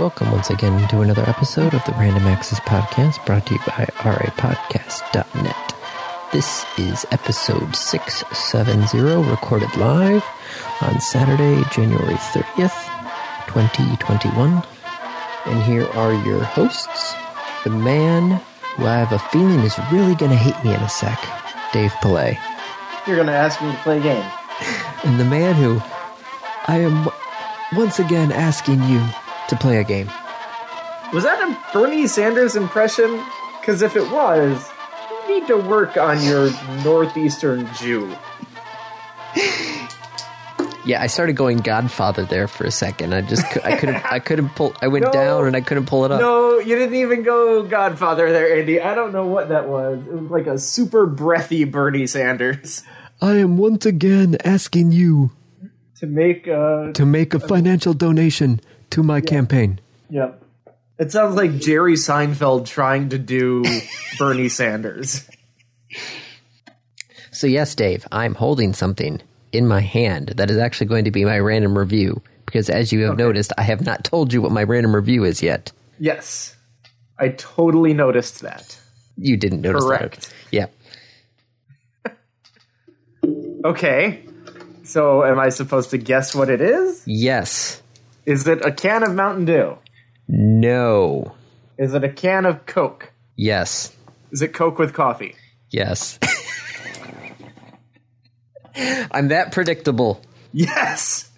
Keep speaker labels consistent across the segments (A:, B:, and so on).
A: Welcome once again to another episode of the Random Access Podcast brought to you by rapodcast.net. This is episode 670, recorded live on Saturday, January 30th, 2021. And here are your hosts the man who I have a feeling is really going to hate me in a sec, Dave Pillay.
B: You're gonna ask me to play a game.
A: And the man who I am once again asking you to play a game.
B: Was that a Bernie Sanders impression? Because if it was, you need to work on your northeastern Jew.
A: Yeah, I started going Godfather there for a second. I just cou- I couldn't I couldn't pull. I went
B: No.
A: down and I couldn't pull it up.
B: No, you didn't even go Godfather there, Andy. I don't know what that was. It was like a super breathy Bernie Sanders
A: I am once again asking you
B: to make. uh
A: to make a financial donation to my campaign.
B: Yep. It sounds like Jerry Seinfeld trying to do Bernie Sanders.
A: So yes, Dave, I'm holding something in my hand that is actually going to be my random review because as you have noticed, I have not told you what my random review is yet.
B: Yes, I totally noticed that.
A: You didn't notice
B: Correct.
A: that. Yeah.
B: Okay. So, am I supposed to guess what it is?
A: Yes.
B: Is it a can of Mountain Dew?
A: No.
B: Is it a can of Coke?
A: Yes.
B: Is it Coke with coffee?
A: Yes. I'm that predictable.
B: Yes.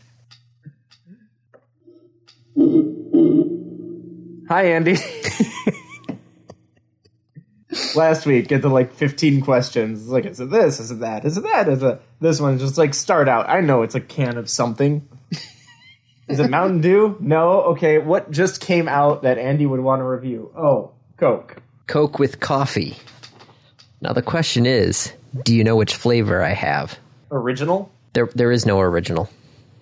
B: Hi, Andy. Last week, get the like 15 questions. It's Like, is it this? Is it that? Is it that? Is it this one? Just like start out. I know it's a can of something. Is it Mountain Dew? No. Okay. What just came out that Andy would want to review? Oh, Coke.
A: Coke with coffee. Now the question is, do you know which flavor I have?
B: Original?
A: There there is no original.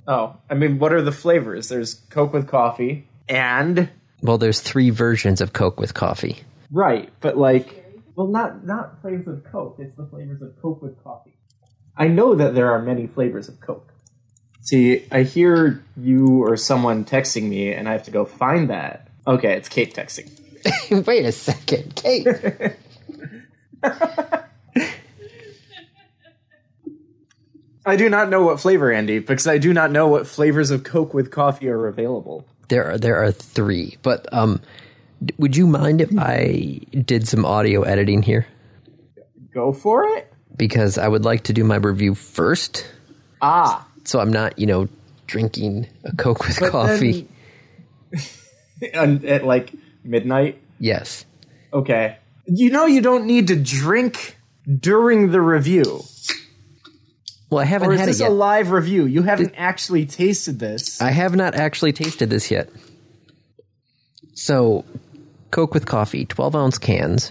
B: Oh, I mean, what are the flavors? There's Coke with coffee and
A: Well, there's three versions of Coke with coffee.
B: right, but like, well, not not flavors of Coke. It's the flavors of Coke with coffee. I know that there are many flavors of Coke. See, I hear you or someone texting me, and I have to go find that. Okay, it's Kate texting.
A: Wait a second, Kate.
B: I do not know what flavor, Andy, because I do not know what flavors of Coke with coffee are available.
A: there are there are three, but um, would you mind if I did some audio editing here?
B: Go for it.
A: Because I would like to do my review first,
B: Ah,
A: so I'm not, you know, drinking a Coke with
B: But
A: coffee.
B: and at like midnight.
A: Yes.
B: Okay. You know you don't need to drink during the review.
A: Well, I haven't
B: Or
A: had it
B: this
A: yet.
B: a live review? You haven't actually tasted this.
A: I have not actually tasted this yet. So, Coke with coffee, 12 ounce cans.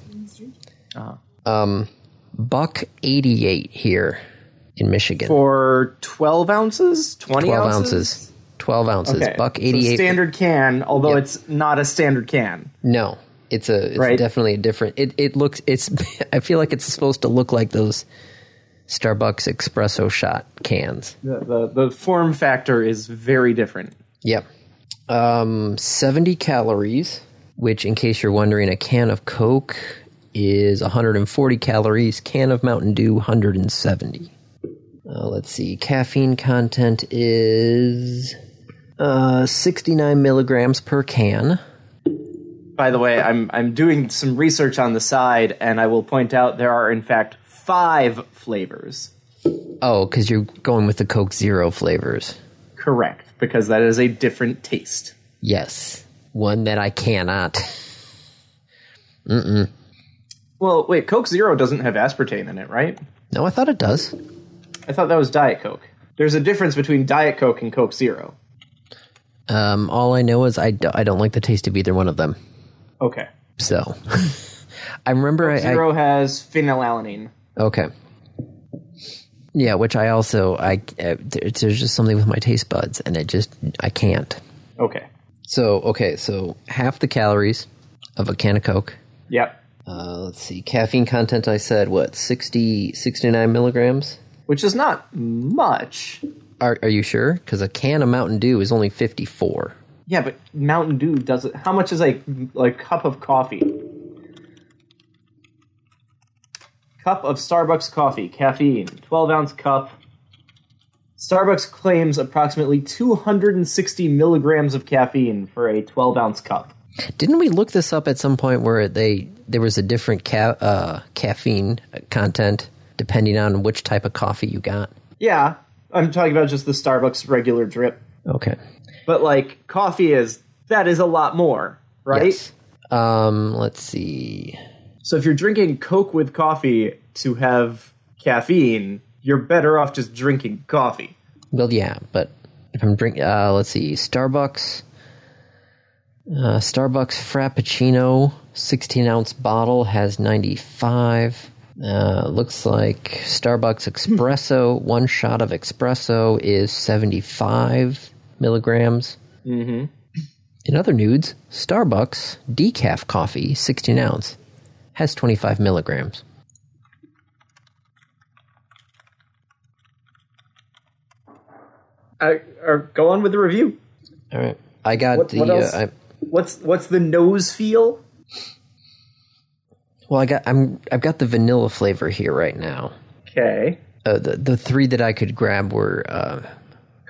B: Uh-huh.
A: Um, buck 88 here in Michigan.
B: For 12 ounces? 20
A: 12
B: ounces?
A: ounces. 12 ounces.
B: Okay.
A: Buck
B: So
A: 88.
B: standard can, although
A: Yeah.
B: it's not a standard can.
A: no, it's a it's
B: Right.
A: definitely a different. It it looks it's. I feel like it's supposed to look like those Starbucks espresso shot cans.
B: The, the, the form factor is very different.
A: Yep. Um, 70 calories, which, in case you're wondering, a can of Coke is 140 calories, can of Mountain Dew, 170. Uh, let's see, caffeine content is uh, 69 milligrams per can.
B: By the way, I'm I'm doing some research on the side, and I will point out there are in fact five flavors.
A: Oh, because you're going with the Coke Zero flavors.
B: Correct, because that is a different taste.
A: Yes. One that I cannot. Mm.
B: Well, wait, Coke Zero doesn't have aspartame in it, right?
A: No, I thought it does.
B: I thought that was Diet Coke. There's a difference between Diet Coke and Coke Zero.
A: Um, all I know is I, do, I don't like the taste of either one of them.
B: Okay.
A: So, I remember I, I
B: Zero has phenylalanine.
A: okay, yeah, which I also I uh, there's just something with my taste buds, and it just I can't.
B: Okay.
A: So okay, so half the calories of a can of Coke.
B: Yep.
A: Uh, let's see, caffeine content. I said what 60, 69 milligrams.
B: Which is not much.
A: Are are you sure? Because a can of Mountain Dew is only fifty four.
B: Yeah, but Mountain Dew does it. How much is a like cup of coffee? Cup of Starbucks coffee, caffeine, 12 ounce cup. Starbucks claims approximately 260 milligrams of caffeine for a 12 ounce cup.
A: Didn't we look this up at some point where they there was a different ca- uh, caffeine content depending on which type of coffee you got?
B: Yeah, I'm talking about just the Starbucks regular drip.
A: Okay.
B: But like coffee is that is a lot more, right?
A: Yes. Um, let's see.
B: So if you're drinking Coke with coffee to have caffeine, you're better off just drinking coffee.
A: Well, yeah, but if I'm drinking, uh, let's see, Starbucks, uh, Starbucks Frappuccino, 16 ounce bottle has 95. Uh, looks like Starbucks Espresso, one shot of espresso is 75 milligrams.
B: Mm-hmm.
A: In other nudes, Starbucks decaf coffee, 16 ounce, has 25 milligrams.
B: I, or go on with the review.
A: All right. I got
B: What-
A: the.
B: what?
A: Uh, I,
B: What's what's the nose feel?
A: Well, I got. I'm. I've got the vanilla flavor here right now.
B: Okay.
A: Uh, the the three that I could grab were uh,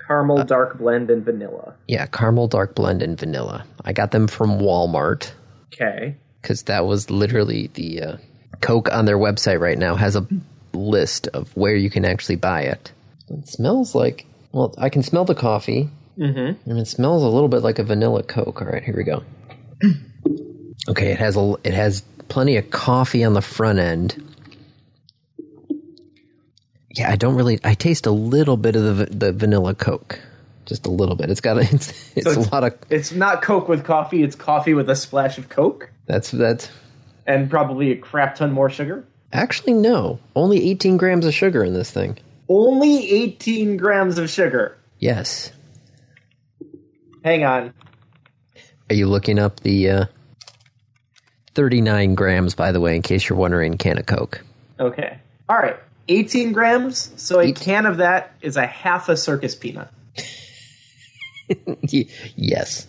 B: Caramel, dark blend, and vanilla.
A: yeah, caramel dark blend and vanilla. I got them from Walmart
B: Okay.
A: because that was literally the uh, Coke on their website right now has a list of where you can actually buy it. It smells like well, I can smell the coffee.
B: Mm-hmm.
A: And it smells a little bit like a vanilla Coke. All right, here we go. Okay, it has a it has plenty of coffee on the front end. Yeah, I don't really. I taste a little bit of the the vanilla Coke, just a little bit. It's got a, it's, it's
B: So
A: a lot of
B: It's not Coke with coffee. It's coffee with a splash of Coke
A: that's that's
B: and probably a crap ton more sugar.
A: actually no, only eighteen grams of sugar in this thing.
B: Only 18 grams of sugar.
A: Yes,
B: Hang on.
A: are you looking up the uh, thirty nine grams? By the way, in case you're wondering, can of Coke.
B: Okay. All right. 18 grams. So a can of that is a half a circus peanut.
A: Yes.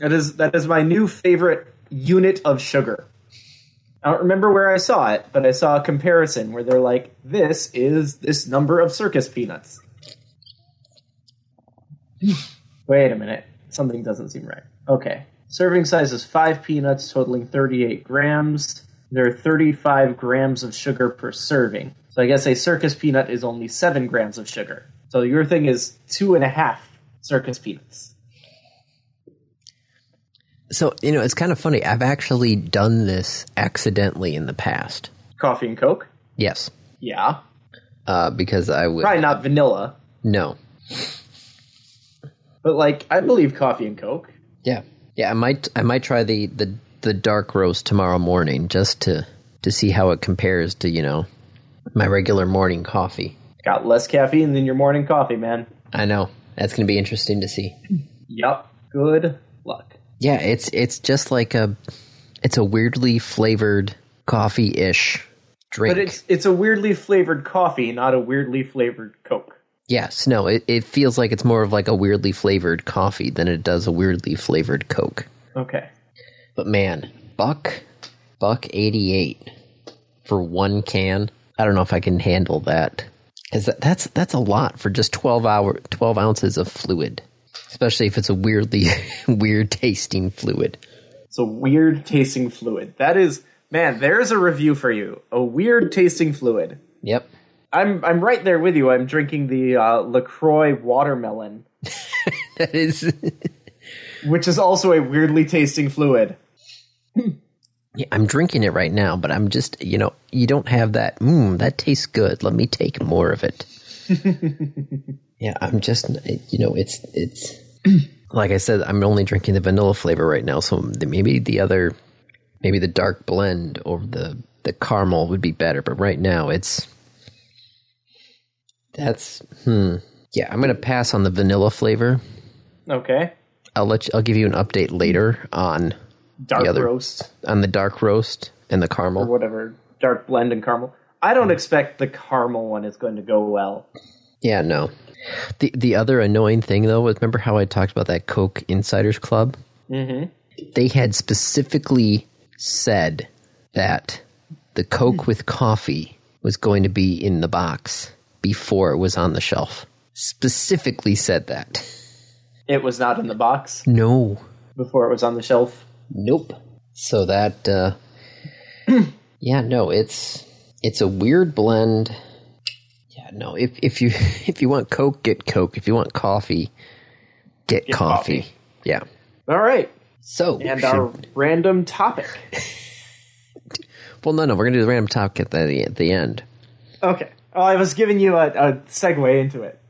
B: That is that is my new favorite unit of sugar. I don't remember where I saw it, but I saw a comparison where they're like, "This is this number of circus peanuts." Wait a minute, something doesn't seem right. Okay, serving size is five peanuts, totaling thirty-eight grams. There are thirty-five grams of sugar per serving. So I guess a circus peanut is only seven grams of sugar. So your thing is two and a half circus peanuts.
A: So, you know, it's kind of funny. I've actually done this accidentally in the past.
B: Coffee and Coke.
A: Yes.
B: Yeah.
A: Uh, because I would.
B: Probably not vanilla,
A: No.
B: but like I believe coffee and Coke.
A: Yeah. Yeah, I might I might try the, the, the dark roast tomorrow morning just to, to see how it compares to, you know, my regular morning coffee.
B: Got less caffeine than your morning coffee, man.
A: I know. That's going to be interesting to see.
B: Yup. Good luck.
A: Yeah, it's it's just like a it's a weirdly flavored coffee-ish drink.
B: But it's it's a weirdly flavored coffee, not a weirdly flavored Coke.
A: Yes, no, it, it feels like it's more of like a weirdly flavored coffee than it does a weirdly flavored Coke.
B: Okay.
A: But man, buck, buck eighty eight for one can. I don't know if I can handle that because that, that's that's a lot for just twelve hour twelve ounces of fluid, especially if it's a weirdly weird tasting fluid.
B: It's a weird tasting fluid. That is man, there's a review for you. A weird tasting fluid.
A: Yep.
B: I'm I'm right there with you. I'm drinking the uh, LaCroix watermelon,
A: That is.
B: which is also a weirdly tasting fluid.
A: Yeah, I'm drinking it right now, but I'm just, you know, you don't have that, mmm, that tastes good. Let me take more of it. yeah, I'm just, you know, it's, it's, like I said, I'm only drinking the vanilla flavor right now, so maybe the other, maybe the dark blend or the, the caramel would be better, but right now it's, that's, hmm. Yeah, I'm going to pass on the vanilla flavor.
B: Okay.
A: I'll let you, I'll give you an update later on,
B: Dark
A: The other-
B: roast.
A: on the dark roast and the caramel or
B: whatever dark blend and caramel. I don't expect the caramel one is going to go well.
A: Yeah, no. The the other annoying thing though was remember how I talked about that Coke Insiders Club? Mm-hmm. They had specifically said that the Coke with coffee was going to be in the box before it was on the shelf. Specifically said that.
B: It was not in the box
A: No.
B: before it was on the shelf.
A: Nope. So that uh yeah, no, it's it's a weird blend. Yeah, no, if if you if you want Coke, get Coke. If you want coffee, get, coffee.
B: coffee.
A: Yeah.
B: All right.
A: So
B: And
A: should-
B: our random topic.
A: well, no, no, we're gonna do the random topic at the at the end.
B: Okay. Oh, I was giving you a, a segue into it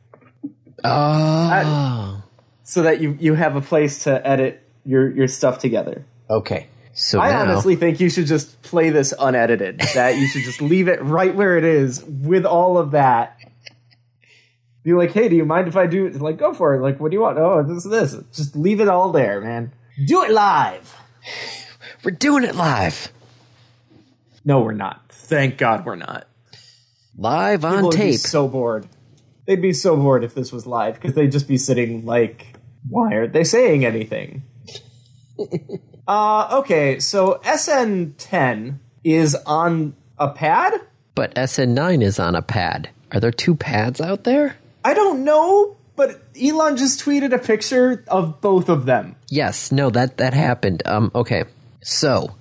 A: Oh,
B: so that you, you have a place to edit your, your stuff together.
A: okay. So
B: I
A: now,
B: honestly think you should just play this unedited. That you should just leave it right where it is with all of that. Be like, hey, do you mind if I do it? Like, go for it. Like, what do you want? Oh, this, this. Just leave it all there, man. Do it live.
A: we're doing it live,
B: No, we're not. Thank God we're not.
A: Live on
B: People
A: tape.
B: so bored. They'd be so bored if this was live because they'd just be sitting like, why aren't they saying anything? uh, okay, so SN10 is on a pad.
A: but SN9 is on a pad. Are there two pads out there?
B: I don't know, but Elon just tweeted a picture of both of them.
A: Yes, no, that that happened. Um, okay, so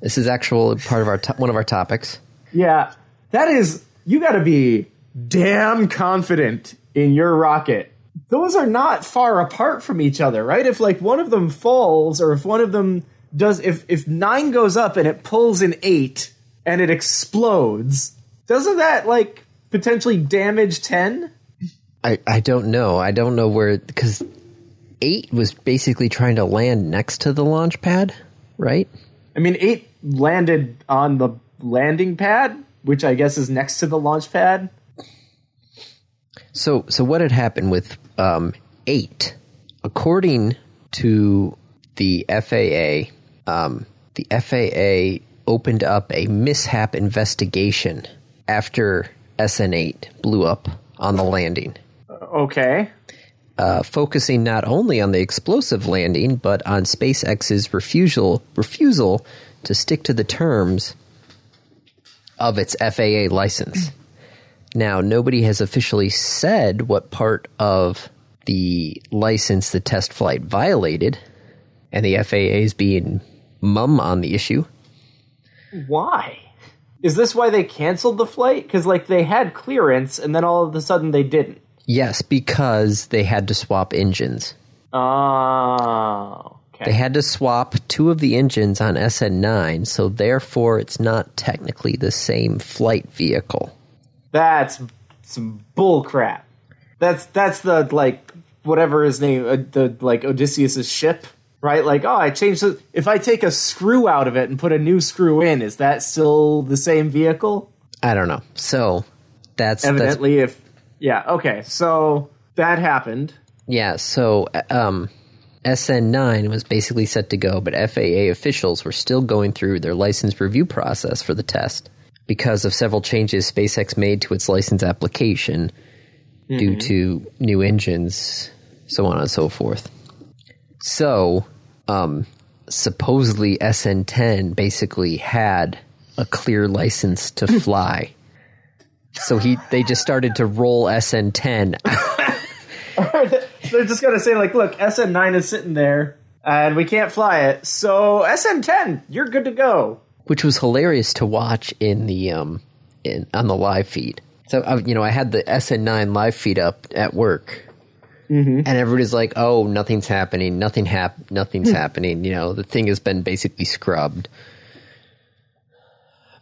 A: this is actual part of our to- one of our topics.
B: Yeah, that is. You got to be damn confident in your rocket. Those are not far apart from each other, right? If like one of them falls, or if one of them does, if if nine goes up and it pulls an eight and it explodes, doesn't that like potentially damage ten?
A: I I don't know. I don't know where because eight was basically trying to land next to the launch pad, right?
B: I mean, eight landed on the landing pad, which I guess is next to the launch pad.
A: So so what had happened with um, eight? According to the FAA, um, the FAA opened up a mishap investigation after SN8 blew up on the landing.
B: Okay.
A: uh, focusing not only on the explosive landing but on SpaceX's refusal refusal to stick to the terms of its FAA license. Now, nobody has officially said what part of the license the test flight violated, and the FAA is being mum on the issue.
B: Why? Is this why they canceled the flight? Because like they had clearance, and then all of a sudden they didn't.
A: Yes, because they had to swap engines.
B: Oh,
A: They had to swap two of the engines on SN9, so therefore it's not technically the same flight vehicle.
B: That's some bull crap. That's that's the like whatever his name, uh, the like Odysseus's ship, right? Like, oh, I changed. The, if I take a screw out of it and put a new screw in, is that still the same vehicle?
A: I don't know. So that's that's
B: Evidently, if yeah, okay, so that happened.
A: yeah. So um, SN9 was basically set to go, but FAA officials were still going through their license review process for the test because of several changes SpaceX made to its license application due to new engines, so on and so forth. So, um, supposedly SN10 basically had a clear license to fly. so he they just started to roll SN10
B: They're just gonna say like, look, SN9 is sitting there, and we can't fly it. So SN10, you're good to go.
A: which was hilarious to watch in the um in on the live feed. So I, you know, I had the SN9 live feed up at work, mm-hmm. and everybody's like, "Oh, nothing's happening. Nothing hap- Nothing's hmm. happening." You know, the thing has been basically scrubbed.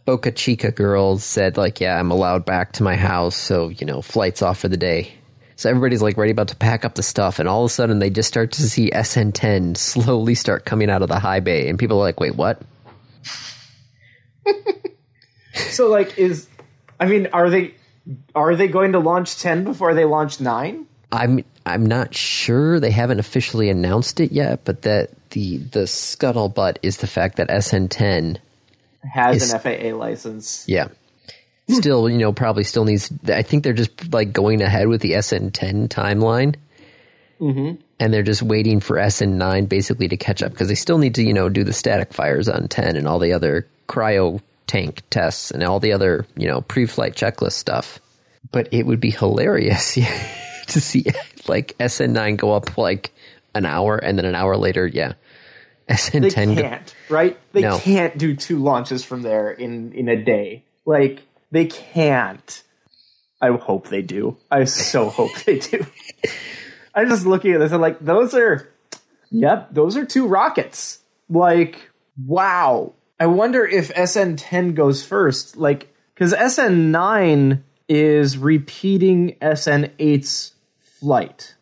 A: Boca Chica girl said, "Like, yeah, I'm allowed back to my house, so you know, flights off for the day." So everybody's like ready about to pack up the stuff, and all of a sudden they just start to see SN10 slowly start coming out of the high bay, and people are like, "Wait, what?"
B: So like, is I mean, are they are they going to launch 10 before they launch 9?
A: I'm I'm not sure they haven't officially announced it yet, but that the the scuttlebutt is the fact that SN10,
B: Has
A: Is-
B: an FAA license.
A: yeah, still, you know, probably still needs. I think they're just like going ahead with the SN10 timeline,
B: Mm-hmm.
A: and they're just waiting for SN9 basically to catch up because they still need to, you know, do the static fires on 10 and all the other cryo tank tests and all the other, you know, pre-flight checklist stuff. But it would be hilarious to see like SN9 go up like an hour and then an hour later, yeah,
B: They
A: SN10 go-
B: can't, right? They
A: No.
B: can't do two launches from there in in a day. Like they can't. I hope they do. I so hope they do. I'm just looking at this and like those are Yep, those are two rockets. Like wow. I wonder if SN10 goes first like cuz SN9 is repeating SN8's flight.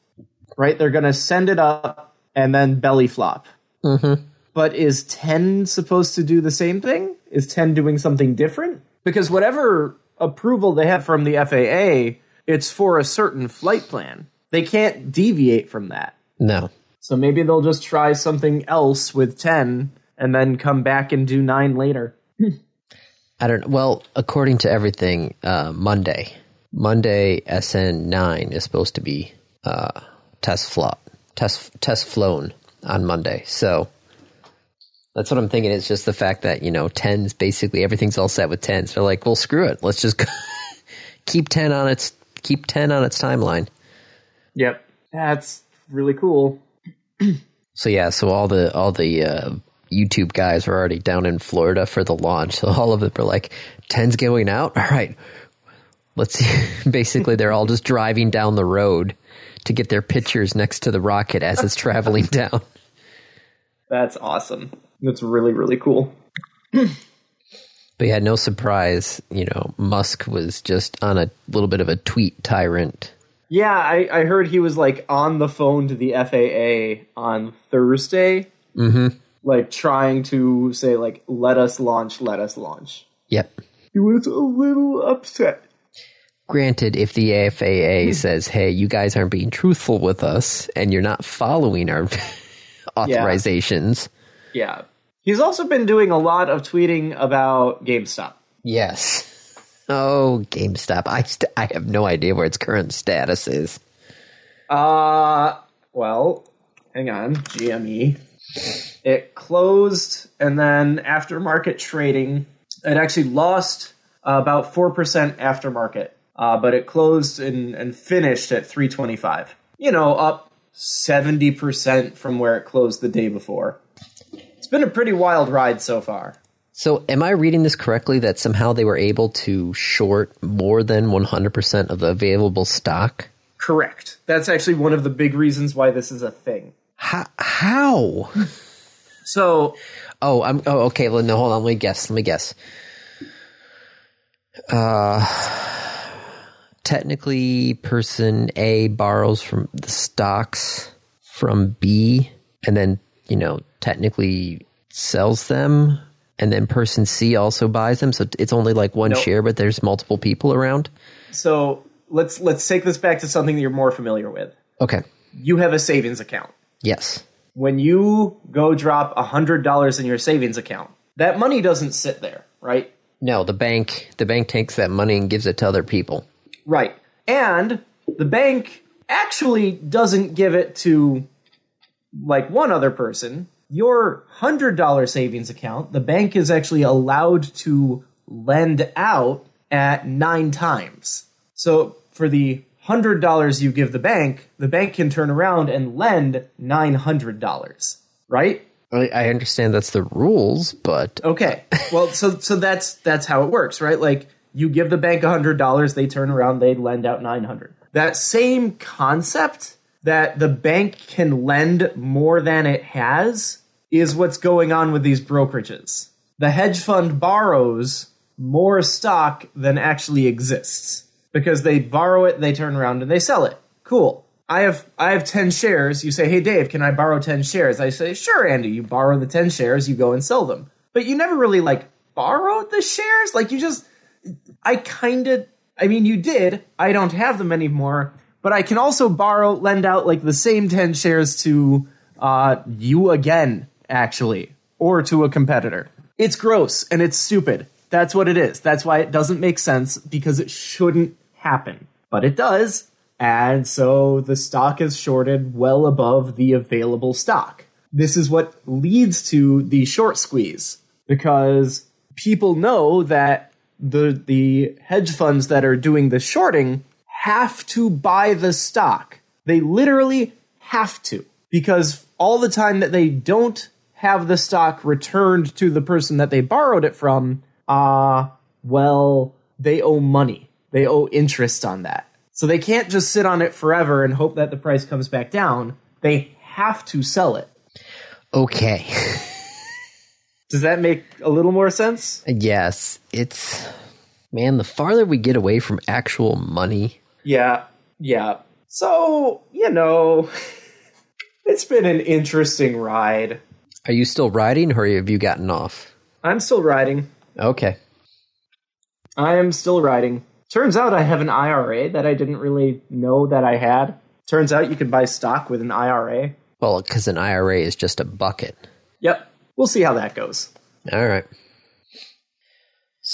B: Right? They're going to send it up and then belly flop. Mm-hmm. But is 10 supposed to do the same thing? Is 10 doing something different? Because whatever approval they have from the FAA, it's for a certain flight plan. They can't deviate from that.
A: no.
B: So maybe they'll just try something else with 10 and then come back and do 9 later.
A: I don't Well, according to everything, uh, Monday, Monday SN9 is supposed to be uh, test flop, test test flown on Monday. So that's what I'm thinking. It's just the fact that you know tens basically everything's all set with tens. They're like, well, screw it. Let's just keep ten on its keep ten on its timeline.
B: Yep. That's really cool.
A: So yeah, so all the all the uh, YouTube guys were already down in Florida for the launch. So all of them were like, 10's going out. All right, let's see. Basically, they're all just driving down the road to get their pictures next to the rocket as it's traveling down.
B: That's awesome. That's really, really cool.
A: But yeah, no surprise. You know, Musk was just on a little bit of a tweet tyrant.
B: Yeah, I, I heard he was like on the phone to the FAA on Thursday,
A: Mm-hmm.
B: like trying to say like, "Let us launch, let us launch."
A: Yep.
B: He was a little upset.
A: Granted, if the FAA says, "Hey, you guys aren't being truthful with us, and you're not following our authorizations,"
B: Yeah, he's also been doing a lot of tweeting about GameStop.
A: Yes. Oh, GameStop. I st- I have no idea where its current status is.
B: Uh, well, hang on, GME. It closed, and then after market trading, it actually lost uh, about four percent aftermarket, uh, but it closed and, and finished at three twenty five. You know, up seventy percent from where it closed the day before. Been a pretty wild ride so far.
A: So, am I reading this correctly that somehow they were able to short more than 100% of the available stock?
B: Correct. That's actually one of the big reasons why this is a thing.
A: How? how?
B: So
A: Oh, I'm. Oh, okay. Well, no, hold on. Let me guess. Let me guess. Uh, technically, person A borrows from the stocks from B, and then you know technically sells them, and then person C also buys them. So it's only like one
B: Nope.
A: share, but there's multiple people around.
B: so let's let's take this back to something that you're more familiar with.
A: Okay.
B: You have a savings account.
A: Yes.
B: When you go drop $100 in your savings account, that money doesn't sit there, right?
A: No, the bank. The bank takes that money and gives it to other people.
B: Right. And the bank actually doesn't give it to like one other person. Your $100 savings account, the bank is actually allowed to lend out at nine times. So for the $100 you give the bank, the bank can turn around and lend $900, right?
A: I, I understand that's the rules, but
B: Okay. Well, so so that's that's how it works, right? Like you give the bank hundred dollars, they turn around, they lend out nine hundred. That same concept that the bank can lend more than it has is what's going on with these brokerages. The hedge fund borrows more stock than actually exists because they borrow it, they turn around and they sell it. Cool. I have I have 10 shares. You say, "Hey Dave, can I borrow 10 shares?" I say, "Sure, Andy." You borrow the 10 shares, you go and sell them. But you never really like borrowed the shares? Like you just I kind of I mean, you did. I don't have them anymore, but I can also borrow lend out like the same 10 shares to uh you again actually or to a competitor. It's gross and it's stupid. That's what it is. That's why it doesn't make sense because it shouldn't happen. But it does. And so the stock is shorted well above the available stock. This is what leads to the short squeeze because people know that the the hedge funds that are doing the shorting have to buy the stock. They literally have to because all the time that they don't have the stock returned to the person that they borrowed it from, uh well, they owe money. They owe interest on that. So they can't just sit on it forever and hope that the price comes back down. They have to sell it.
A: Okay.
B: Does that make a little more sense?
A: yes, it's man, the farther we get away from actual money,
B: Yeah, yeah. So, you know, it's been an interesting ride.
A: are you still riding or have you gotten off?
B: I'm still riding.
A: Okay.
B: I am still riding. Turns out I have an IRA that I didn't really know that I had. Turns out you can buy stock with an IRA.
A: Well, because an IRA is just a bucket.
B: Yep. We'll see how that goes.
A: All right.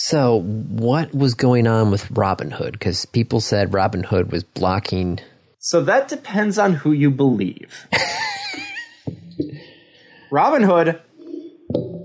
A: So, what was going on with Robinhood? Because people said Robinhood was blocking.
B: So that depends on who you believe. Robinhood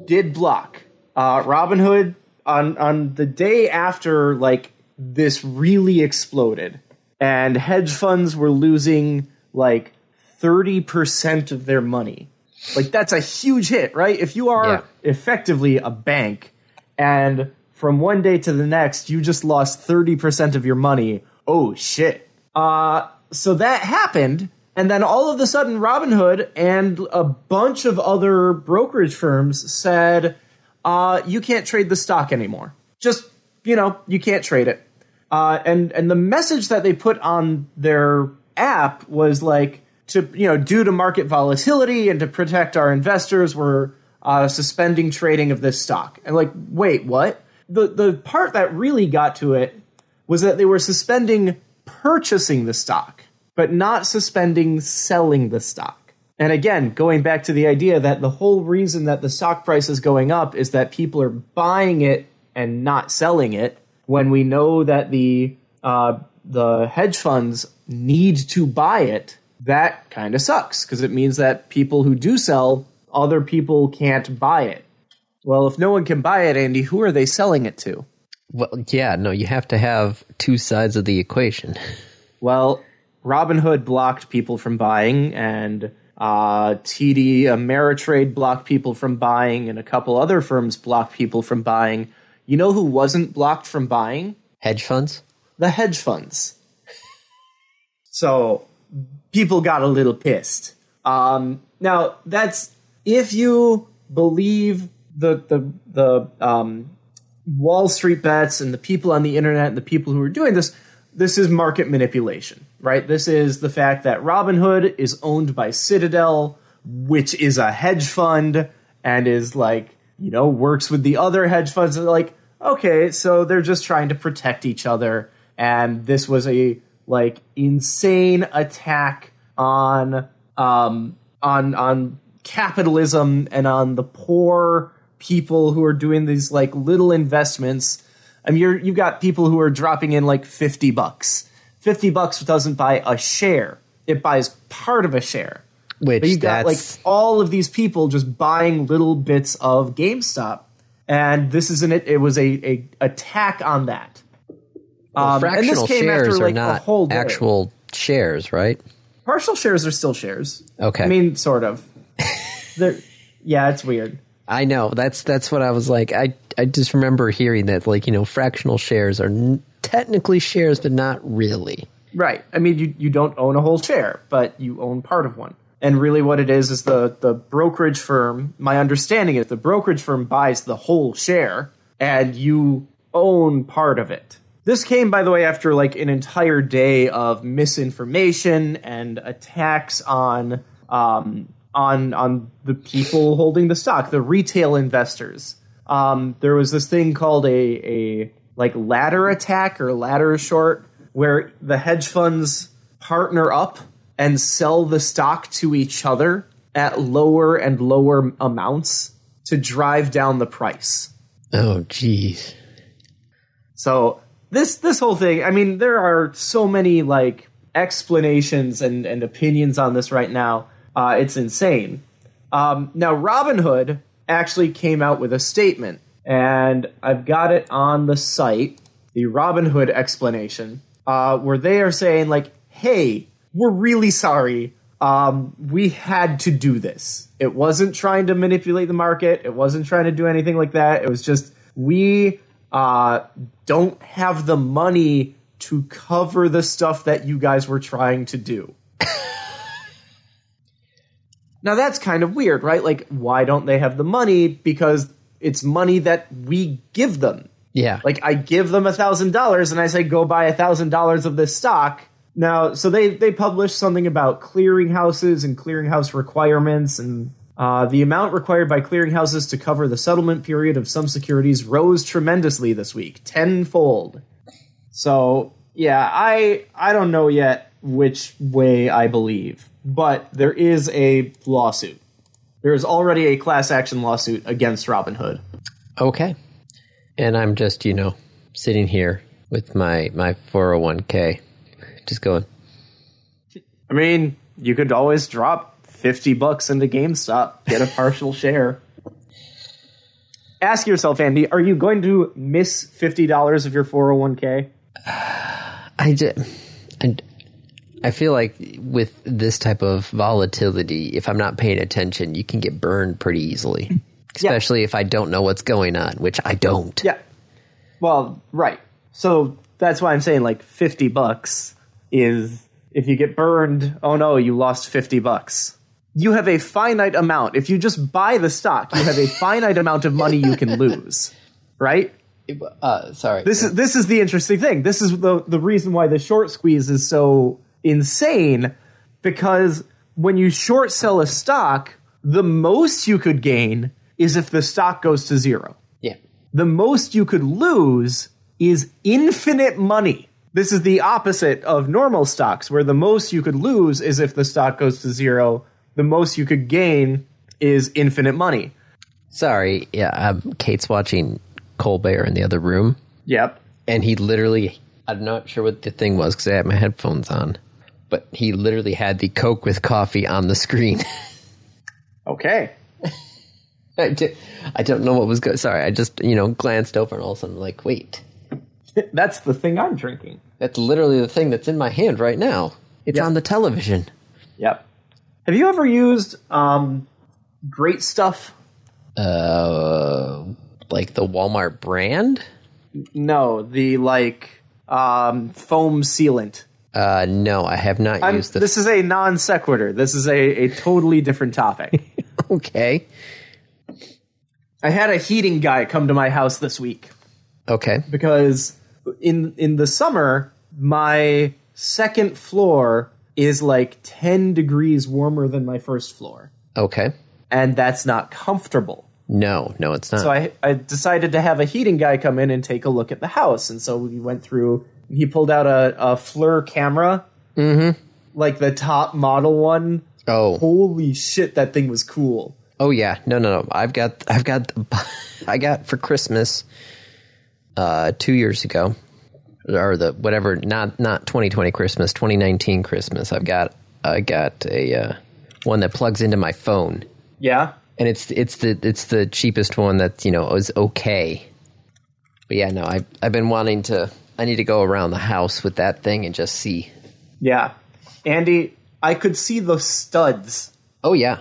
B: did block. Uh, Robinhood on on the day after like this really exploded, and hedge funds were losing like thirty percent of their money. Like that's a huge hit, right? If you are
A: Yeah.
B: effectively a bank, and from one day to the next you just lost thirty percent of your money, oh shit. Uh, so that happened, and then all of a sudden, Robinhood and a bunch of other brokerage firms said, uh, "You can't trade the stock anymore. Just you know, you can't trade it." Uh, and and the message that they put on their app was like to you know due to market volatility and to protect our investors, we're uh, suspending trading of this stock. And like, wait, what? The the part that really got to it was that they were suspending purchasing the stock, but not suspending selling the stock. And again, going back to the idea that the whole reason that the stock price is going up is that people are buying it and not selling it when we know that the uh, the hedge funds need to buy it, that kind of sucks because it means that people who do sell, other people can't buy it. Well, if no one can buy it, Andy, who are they selling it to?
A: Well, yeah, no, you have to have two sides of the equation.
B: Well, Robinhood blocked people from buying, and uh, TD Ameritrade blocked people from buying, and a couple other firms blocked people from buying. You know who wasn't blocked from buying?
A: Hedge funds?
B: The hedge funds. So people got a little pissed. Um, now that's if you believe the the the um, Wall Street bets and the people on the internet and the people who are doing this. This is market manipulation, right? This is the fact that Robinhood is owned by Citadel, which is a hedge fund and is like, you know, works with the other hedge funds. And they're like, okay, so they're just trying to protect each other. And this was a like insane attack on um on on capitalism and on the poor people who are doing these like little investments. I mean, you're, you've got people who are dropping in like 50 bucks. 50 bucks doesn't buy a share. It buys part of a share.
A: Which
B: But you got like all of these people just buying little bits of GameStop. And this is an, it, it was a, a attack on that. Um, and
A: fractional shares
B: after
A: are
B: like a
A: not actual shares, right?
B: partial shares are still shares.
A: Okay.
B: I mean, sort of. Yeah, it's weird.
A: I know. That's that's what I was like. I I just remember hearing that like, you know, fractional shares are n- technically shares but not really.
B: Right. I mean, you, you don't own a whole share, but you own part of one. And really, what it is is the, the brokerage firm. My understanding is the brokerage firm buys the whole share, and you own part of it. This came, by the way, after like an entire day of misinformation and attacks on um, on on the people holding the stock, the retail investors. Um, there was this thing called a a like ladder attack or ladder short, where the hedge funds partner up and sell the stock to each other at lower and lower amounts to drive down the price.
A: Oh, geez.
B: So this this whole thing, I mean, there are so many like explanations and, and opinions on this right now. Uh, it's insane. Um, now, Robinhood actually came out with a statement, and I've got it on the site, the Robinhood explanation, uh, where they are saying like, "Hey, we're really sorry. Um, we had to do this. It wasn't trying to manipulate the market. It wasn't trying to do anything like that. It was just we uh, don't have the money to cover the stuff that you guys were trying to do. now that's kind of weird, right? Like, why don't they have the money? Because it's money that we give them.
A: Yeah.
B: Like, I give them a thousand dollars and I say, go buy a thousand dollars of this stock. Now, so they they published something about clearinghouses and clearinghouse requirements and uh, the amount required by clearinghouses to cover the settlement period of some securities rose tremendously this week, tenfold. So yeah, I I don't know yet which way I believe, but there is a lawsuit. There is already a class action lawsuit against Robinhood.
A: Okay. And I'm just, you know, sitting here with my my 401k just going.
B: I mean, you could always drop 50 bucks into GameStop, get a partial share. Ask yourself, Andy, are you going to miss $50 of your 401k?
A: I just, and I feel like with this type of volatility, if I'm not paying attention, you can get burned pretty easily. Especially if I don't know what's going on, which I don't.
B: Yeah. Well, right. So that's why I'm saying like 50 bucks is if you get burned, oh no, you lost 50 bucks. You have a finite amount. If you just buy the stock, you have a finite amount of money you can lose. Right?
A: Uh, sorry.
B: This is this is the interesting thing. This is the the reason why the short squeeze is so insane because when you short sell a stock, the most you could gain is if the stock goes to zero.
A: yeah.
B: The most you could lose is infinite money. This is the opposite of normal stocks, where the most you could lose is if the stock goes to zero. The most you could gain is infinite money.
A: Sorry. Yeah. Um, Kate's watching Colbert in the other room,
B: Yep.
A: and he literally, I'm not sure what the thing was because I had my headphones on, but he literally had the Coke with coffee on the screen.
B: Okay.
A: I, di- I don't know what was good. Sorry. I just, you know, glanced over and all of a sudden, like, wait.
B: That's the thing I'm drinking.
A: That's literally the thing that's in my hand right now. It's
B: Yep.
A: on the television.
B: Yep. Have you ever used um, Great Stuff?
A: Uh, like the Walmart brand?
B: No, the like um, foam sealant.
A: Uh, no, I have not
B: I'm,
A: used the.
B: this is a non sequitur. This is a, a totally different topic.
A: okay.
B: I had a heating guy come to my house this week
A: Okay.
B: because in in the summer my second floor is like 10 degrees warmer than my first floor
A: Okay.
B: and that's not comfortable.
A: No, no, it's not.
B: So I, I decided to have a heating guy come in and take a look at the house. And so we went through, he pulled out a, a FLIR camera, mm-hmm. like the top model one.
A: oh,
B: Holy shit, that thing was cool.
A: oh yeah. No, no, no. I've got, I've got, I got for Christmas, uh, two years ago, or the whatever, not not 2020 Christmas, 2019 Christmas. I've got, I got a uh, one that plugs into my phone.
B: Yeah.
A: and it's it's the it's the cheapest one that you know is okay. But yeah, no, I I've been wanting to. I need to go around the house with that thing and just see.
B: Yeah. Andy, I could see the studs.
A: Oh yeah,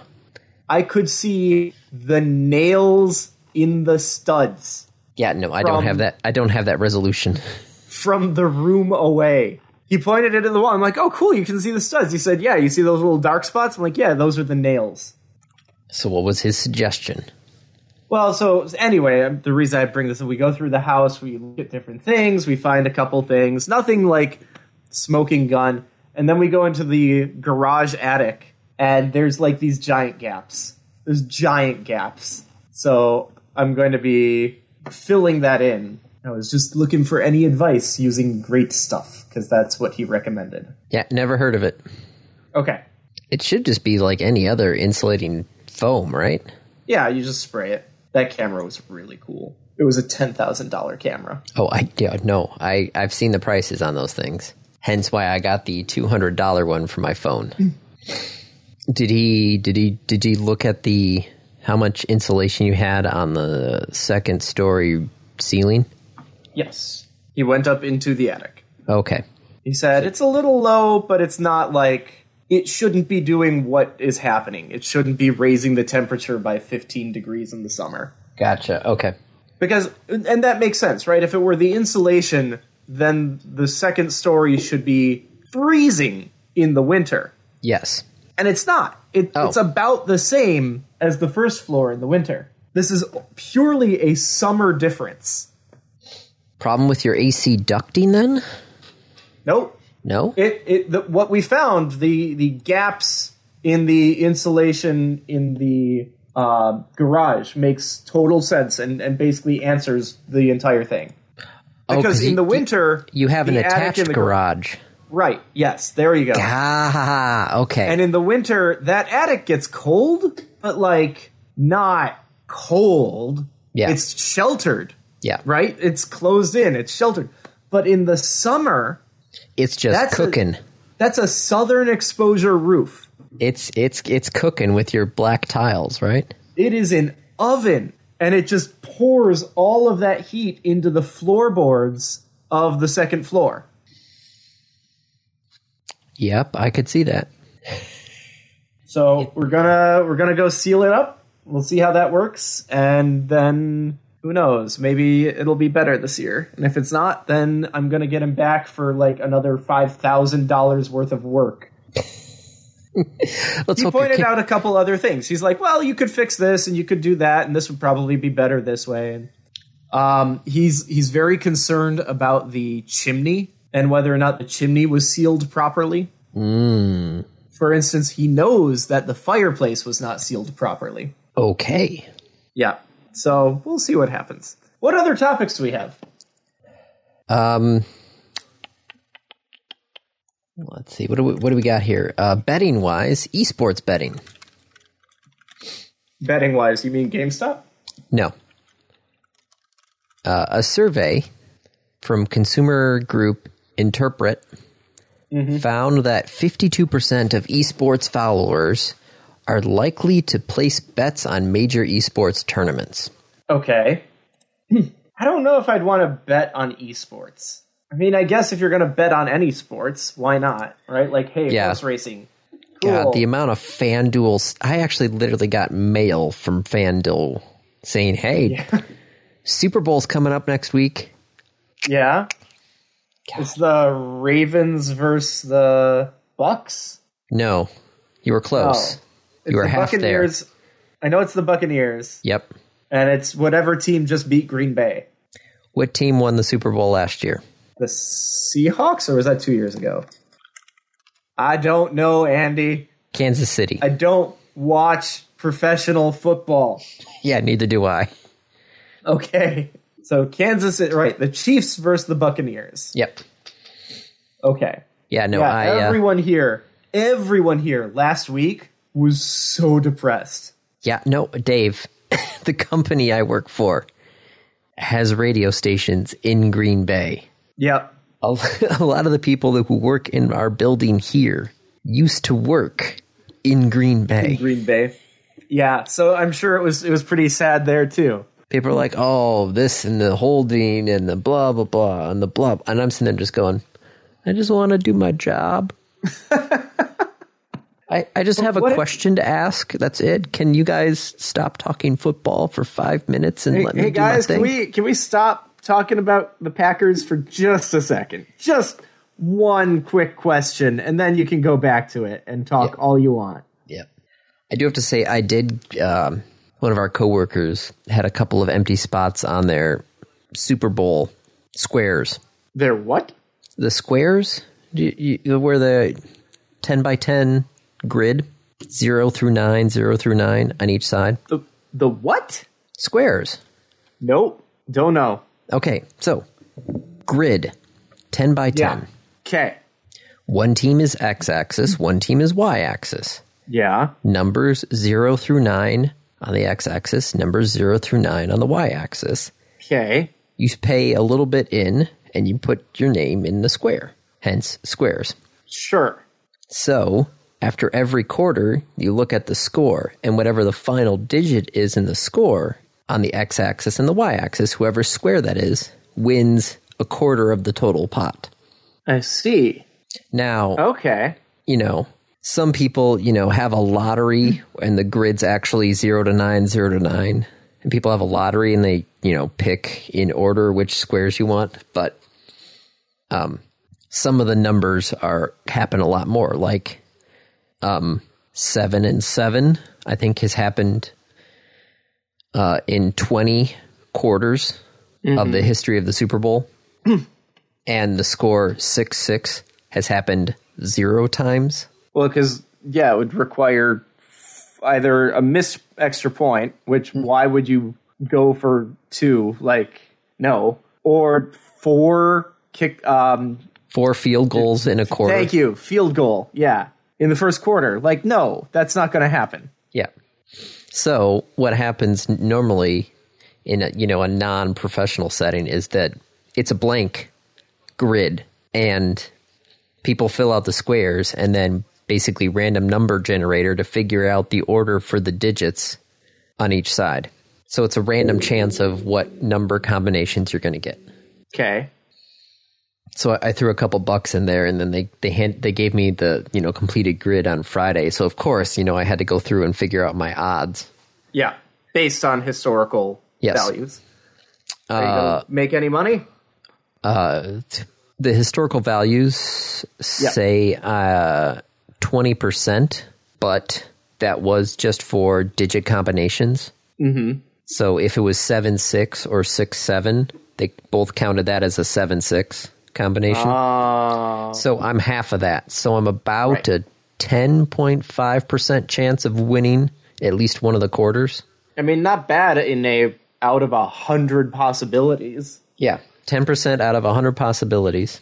B: I could see the nails in the studs
A: yeah. No, I don't have that. I don't have that resolution.
B: from the room away. He pointed it at the wall. I'm like, oh, cool, you can see the studs. He said, yeah, you see those little dark spots? I'm like, yeah, those are the nails.
A: So what was his suggestion?
B: Well, so anyway, um, the reason I bring this up, we go through the house, we look at different things, we find a couple things, nothing like smoking gun, and then we go into the garage attic, and there's like these giant gaps. There's giant gaps. So I'm going to be filling that in. I was just looking for any advice using great stuff, because that's what he recommended.
A: Yeah, never heard of it.
B: Okay.
A: It should just be like any other insulating foam, right?
B: Yeah, you just spray it. That camera was really cool. It was a ten thousand dollar camera.
A: Oh, I yeah, no, I I've seen the prices on those things. Hence why I got the two hundred dollar one for my phone. Hmm. did he did he did he look at the how much insulation you had on the second story ceiling?
B: Yes. He went up into the attic.
A: Okay.
B: He said it's a little low, but it's not like it shouldn't be doing what is happening. It shouldn't be raising the temperature by 15 degrees in the summer.
A: Gotcha. Okay.
B: Because and that makes sense, right? If it were the insulation, then the second story should be freezing in the winter.
A: Yes.
B: And it's not. It,
A: Oh.
B: It's about the same as the first floor in the winter. This is purely a summer difference.
A: Problem with your AC ducting then?
B: Nope.
A: No?
B: It it the, what we found the the gaps in the insulation in the uh, garage makes total sense and and basically answers the entire thing.
A: Oh,
B: Because
A: 'cause
B: in
A: you-
B: the winter
A: You have an
B: attic
A: attached
B: in the
A: garage.
B: right? Yes, there you go.
A: Ah, okay.
B: And in the winter, that attic gets cold, but like not cold.
A: Yeah.
B: It's sheltered,
A: yeah.
B: right? It's closed in, it's sheltered. But in the summer,
A: It's just
B: That's a-
A: cooking.
B: that's a southern exposure roof.
A: It's it's it's cooking with your black tiles, right?
B: It is an oven, and it just pours all of that heat into the floorboards of the second floor.
A: Yep, I could see that.
B: So we're gonna we're gonna go seal it up. We'll see how that works, and then who knows? Maybe it'll be better this year. And if it's not, then I'm gonna get him back for like another five thousand dollars worth of work. He pointed out a couple other things. He's like, "Well, you could fix this, and you could do that, and this would probably be better this way." And um, he's he's very concerned about the chimney and whether or not the chimney was sealed properly.
A: Mm,
B: For instance, he knows that the fireplace was not sealed properly.
A: okay.
B: Yeah. So we'll see what happens. What other topics do we have?
A: Um, let's see. What do we what do we got here? Uh, betting wise, esports betting.
B: Betting wise, you mean GameStop?
A: No. Uh, a survey from consumer group Interpret found that 52% of esports followers are likely to place bets on major esports tournaments.
B: Okay. I don't know if I'd want to bet on esports. I mean, I guess if you're going to bet on any sports, why not? Right? Like, hey,
A: Yeah.
B: horse racing. Cool.
A: God, the amount of FanDuel. I actually literally got mail from FanDuel saying, hey, Super Bowl's coming up next week.
B: yeah. It's the Ravens versus the Bucks.
A: No, you were close.
B: Oh. It's
A: you were
B: the
A: half there.
B: Buccaneers. I know it's the Buccaneers,
A: Yep.
B: and it's whatever team just beat Green Bay.
A: What team won the Super Bowl last year?
B: The Seahawks, or was that two years ago? I don't know, Andy.
A: Kansas City.
B: I don't watch professional football.
A: yeah, neither do I.
B: Okay. So Kansas, right? The Chiefs versus the Buccaneers.
A: Yep.
B: Okay.
A: Yeah, no,
B: yeah,
A: I. Uh,
B: everyone here, everyone here last week was so depressed.
A: yeah, no, Dave, the company I work for has radio stations in Green Bay.
B: Yep.
A: A, a lot of the people that who work in our building here used to work in Green Bay.
B: Green Bay. Yeah, so I'm sure it was it was pretty sad there too.
A: People are like, "Oh, this and the holding and the blah blah blah and the blah," and I'm sitting there just going, "I just want to do my job." I, I just have a
B: what if-
A: question to ask. That's it. Can you guys stop talking football for five minutes and
B: Hey,
A: let me
B: hey
A: do my
B: guys,
A: thing?
B: can we can we stop talking about the Packers for just a second? Just one quick question, and then you can go back to it and talk all you want.
A: Yep. I do have to say, I did. Um, one of our coworkers had a couple of empty spots on their Super Bowl squares.
B: Their what?
A: The squares, you, you, where the ten by ten grid, zero through nine, zero through nine on each side.
B: The the what?
A: Squares.
B: Nope, don't know.
A: Okay, so grid, ten by ten.
B: Okay.
A: One team is x-axis, one team is y-axis.
B: Yeah.
A: numbers 0 through 9 on the x axis, numbers 0 through 9 on the y axis.
B: Okay.
A: You pay a little bit in, and you put your name in the square. Hence, squares.
B: Sure.
A: So, after every quarter, you look at the score, and whatever the final digit is in the score on the x axis and the y axis, whoever square that is, wins a quarter of the total pot.
B: I see.
A: Now,
B: Okay.
A: you know, some people, you know, have a lottery and the grid's actually 0 to 9, 0 to 9. And people have a lottery and they, you know, pick in order which squares you want, but um some of the numbers are happen a lot more like um 7 and 7 I think has happened uh in 20 quarters of the history of the Super Bowl. and the score 6-6 has happened 0 times.
B: Well, because yeah, it would require either a missed extra point, which why would you go for two? Like no, or four kick. Um,
A: Four field goals in a quarter.
B: thank you, field goal. Yeah, in the first quarter. Like no, that's not going to happen.
A: Yeah. So what happens normally in a you know a non-professional setting is that it's a blank grid and people fill out the squares and then basically random number generator to figure out the order for the digits on each side. So it's a random chance of what number combinations you're going to get.
B: Okay.
A: So I I threw a couple bucks in there, and then they they hand, they gave me the you know completed grid on Friday. So of course you know I had to go through and figure out my odds.
B: Yeah, based on historical
A: Yes.
B: values. Gonna make any money?
A: Uh, the historical values say twenty percent, but that was just for digit combinations. Mm-hmm. So if it was seven six or six seven, they both counted that as a seven six combination.
B: Uh,
A: So I'm half of that. So I'm about
B: Right.
A: a 10.5% chance of winning at least one of the quarters.
B: I mean, not bad in a out of a hundred possibilities.
A: Yeah. 10% out of a 100 possibilities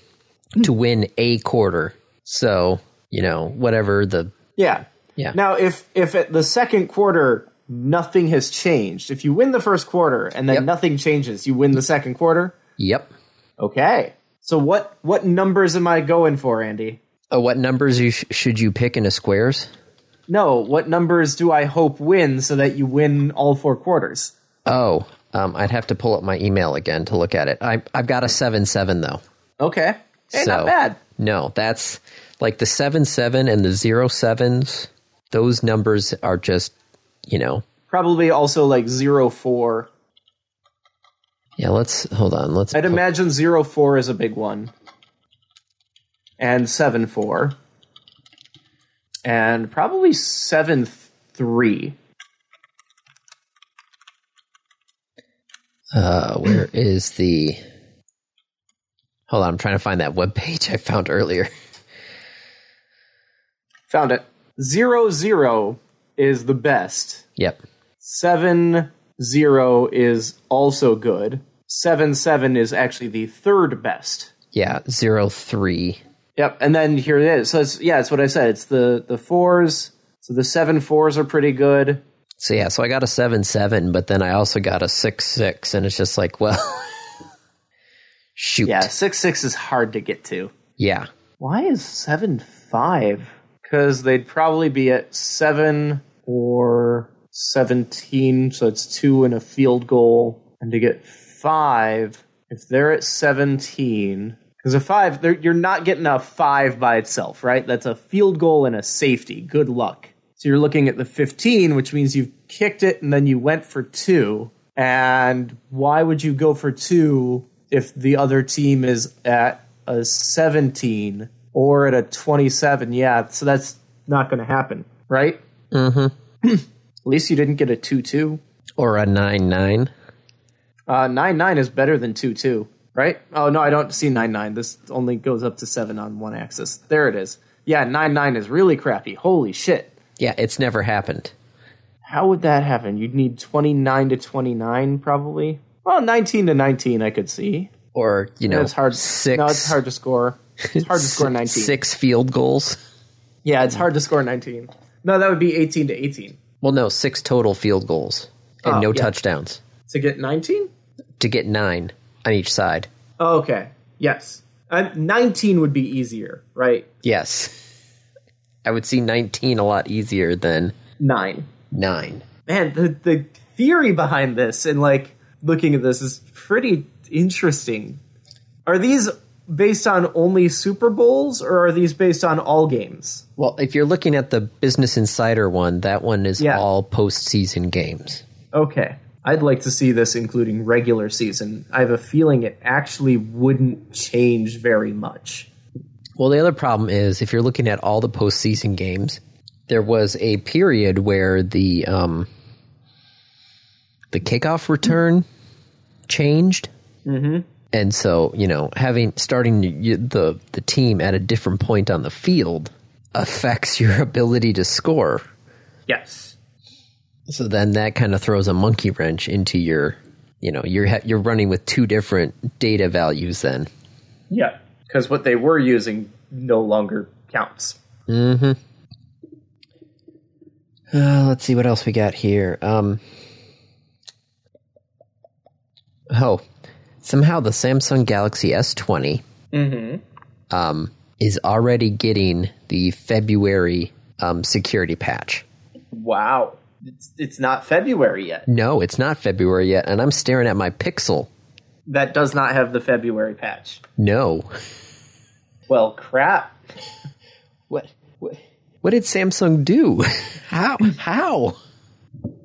A: to win a quarter. So, you know, whatever the.
B: Yeah.
A: Yeah.
B: Now, if if at the second quarter nothing has changed, if you win the first quarter and then
A: Yep.
B: nothing changes, you win the second quarter.
A: Yep.
B: Okay. So what what numbers am I going for, Andy?
A: Uh, what numbers you sh- should you pick in a squares?
B: No, what numbers do I hope win so that you win all four quarters?
A: Oh, um, I'd have to pull up my email again to look at it. I, I've got a 7 7, though.
B: Okay. Hey,
A: So-
B: not bad.
A: No, that's like the 7 7 and the zero sevens. Those numbers are just, you know,
B: Probably also like zero four.
A: Yeah, let's hold on. Let's
B: I'd imagine zero four is a big one. And seven four. And probably seven three.
A: uh where is the Hold on, I'm trying to find that web page I found earlier.
B: Found it. Zero zero is the best.
A: Yep.
B: Seven zero is also good. Seven seven is actually the third best.
A: Yeah, zero three.
B: Yep, and then here it is. So it's yeah, it's what I said. It's the the fours. So the seven fours are pretty good.
A: So yeah, so I got a seven seven, but then I also got a six six, and it's just like, well, shoot.
B: Yeah, six six is hard to get to.
A: Yeah.
B: Why is seven five? Because they'd probably be at seven or seventeen, so it's two and a field goal. And to get five, if they're at seventeen, because a five, you're not getting a five by itself, right? That's a field goal and a safety. Good luck. So you're looking at the fifteen, which means you've kicked it and then you went for two. And why would you go for two if the other team is at a 17 or at a 27? Yeah, so that's not going to happen, right? Mm-hmm. at least you didn't get a 2 2.
A: Or a nine nine.
B: Uh, 9 9 is better than 2 2, right? Oh, no, I don't see 9 9. This only goes up to 7 on one axis. There it is. Yeah, 9 9 is really crappy. Holy shit.
A: Yeah, it's never happened.
B: How would that happen? You'd need 29 to 29, probably. Well, 19 to 19, I could see.
A: Or you know,
B: it's hard.
A: Six.
B: No, it's hard to score. It's hard to score 19.
A: Six field goals.
B: Yeah, it's hard to score 19. No, that would be 18 to 18.
A: Well, no, six total field goals and
B: Oh,
A: no
B: yeah.
A: touchdowns.
B: To get 19?
A: To get nine on each side.
B: Okay. Yes. Uh, 19 would be easier, right?
A: Yes. I would see 19 a lot easier than
B: 9.
A: 9.
B: Man, the the theory behind this and like looking at this is pretty interesting. Are these based on only Super Bowls or are these based on all games?
A: Well, if you're looking at the Business Insider one, that one is
B: Yeah.
A: all postseason games.
B: Okay. I'd like to see this including regular season. I have a feeling it actually wouldn't change very much.
A: Well, the other problem is if you're looking at all the postseason games, there was a period where the um, the kickoff return changed, mm-hmm. and so you know having starting the the team at a different point on the field affects your ability to score.
B: Yes.
A: So then that kind of throws a monkey wrench into your, you know, you're ha- you're running with two different data values then.
B: Yeah. Because what they were using no longer counts.
A: Uh, let's see what else we got here. Um, oh, somehow the Samsung Galaxy S20 um, is already getting the February um, security patch.
B: Wow. It's, it's not February yet.
A: No, it's not February yet, and I'm staring at my Pixel.
B: That does not have the February patch.
A: No.
B: Well, crap.
A: What? What, what did Samsung do? How? How?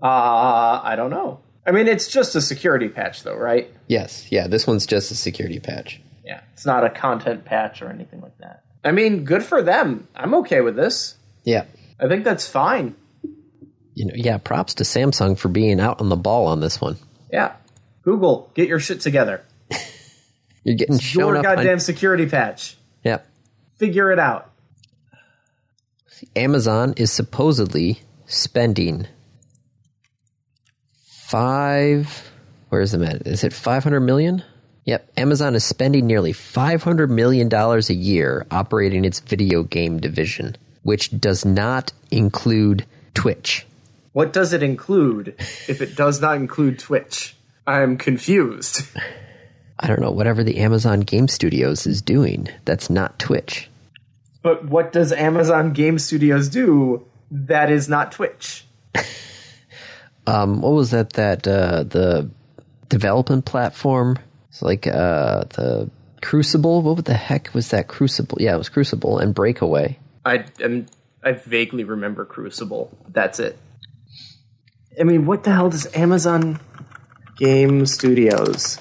B: Uh, I don't know. I mean, it's just a security patch, though, right?
A: Yes, yeah, this one's just a security patch.
B: Yeah. It's not a content patch or anything like that. I mean, good for them. I'm okay with this.
A: Yeah.
B: I think that's fine.
A: You know, yeah, props to Samsung for being out on the ball on this one.
B: Yeah. Google, get your shit together.
A: You're getting shown
B: Your goddamn
A: on,
B: security patch.
A: Yeah.
B: Figure it out.
A: Amazon is supposedly spending five where is the at? Is it five hundred million? Yep. Amazon is spending nearly five hundred million dollars a year operating its video game division, which does not include Twitch.
B: What does it include if it does not include Twitch? I'm confused.
A: I don't know, whatever the Amazon Game Studios is doing, that's not Twitch.
B: But what does Amazon Game Studios do that is not Twitch?
A: Um, what was that? That uh, the development platform, it's like uh, the Crucible. What the heck was that Crucible? Yeah, it was Crucible and Breakaway.
B: I am I vaguely remember Crucible. That's it. I mean, what the hell does Amazon Game Studios?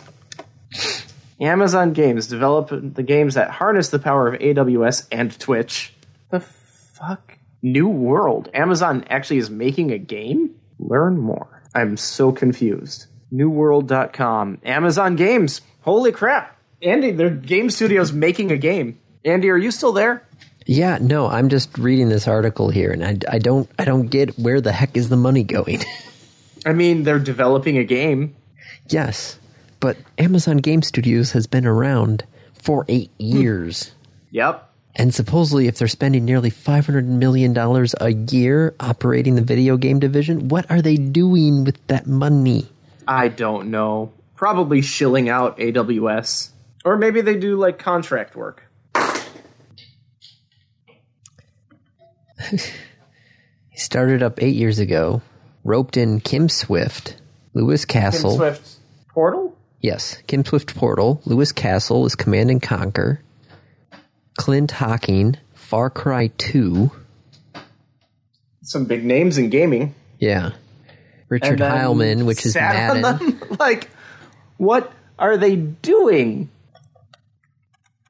B: Amazon Games develop the games that harness the power of AWS and Twitch. The fuck? New World. Amazon actually is making a game? Learn more. I'm so confused. Newworld.com. Amazon Games. Holy crap. Andy, their game studio's making a game. Andy, are you still there?
A: Yeah, no, I'm just reading this article here, and I, I don't I don't get where the heck is the money going.
B: I mean, they're developing a game.
A: yes, but Amazon Game Studios has been around for eight hmm. years.
B: Yep.
A: And supposedly, if they're spending nearly $500 million a year operating the video game division, what are they doing with that money?
B: I don't know. Probably shilling out AWS. Or maybe they do like contract work.
A: He started up eight years ago, roped in Kim Swift, Louis Castle.
B: Swift Portal?
A: Yes, Kim Swift Portal. Louis Castle is Command and Conquer. Clint Hocking, Far Cry 2.
B: Some big names in gaming.
A: Yeah. Richard Hilleman, which is Madden.
B: like, what are they doing?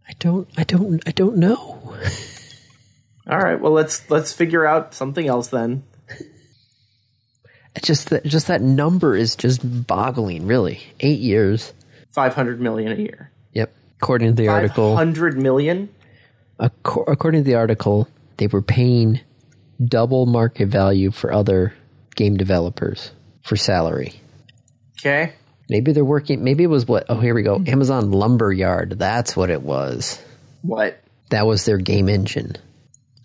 A: I don't, I don't, I don't know.
B: All right, well let's let's figure out something else then.
A: It's just that, just that number is just boggling. Really, eight years.
B: Five hundred million a year.
A: Yep. According to the article,
B: hundred million.
A: Acco- according to the article, they were paying double market value for other game developers for salary.
B: Okay.
A: Maybe they're working. Maybe it was what? Oh, here we go. Amazon Lumberyard. That's what it was.
B: What?
A: That was their game engine.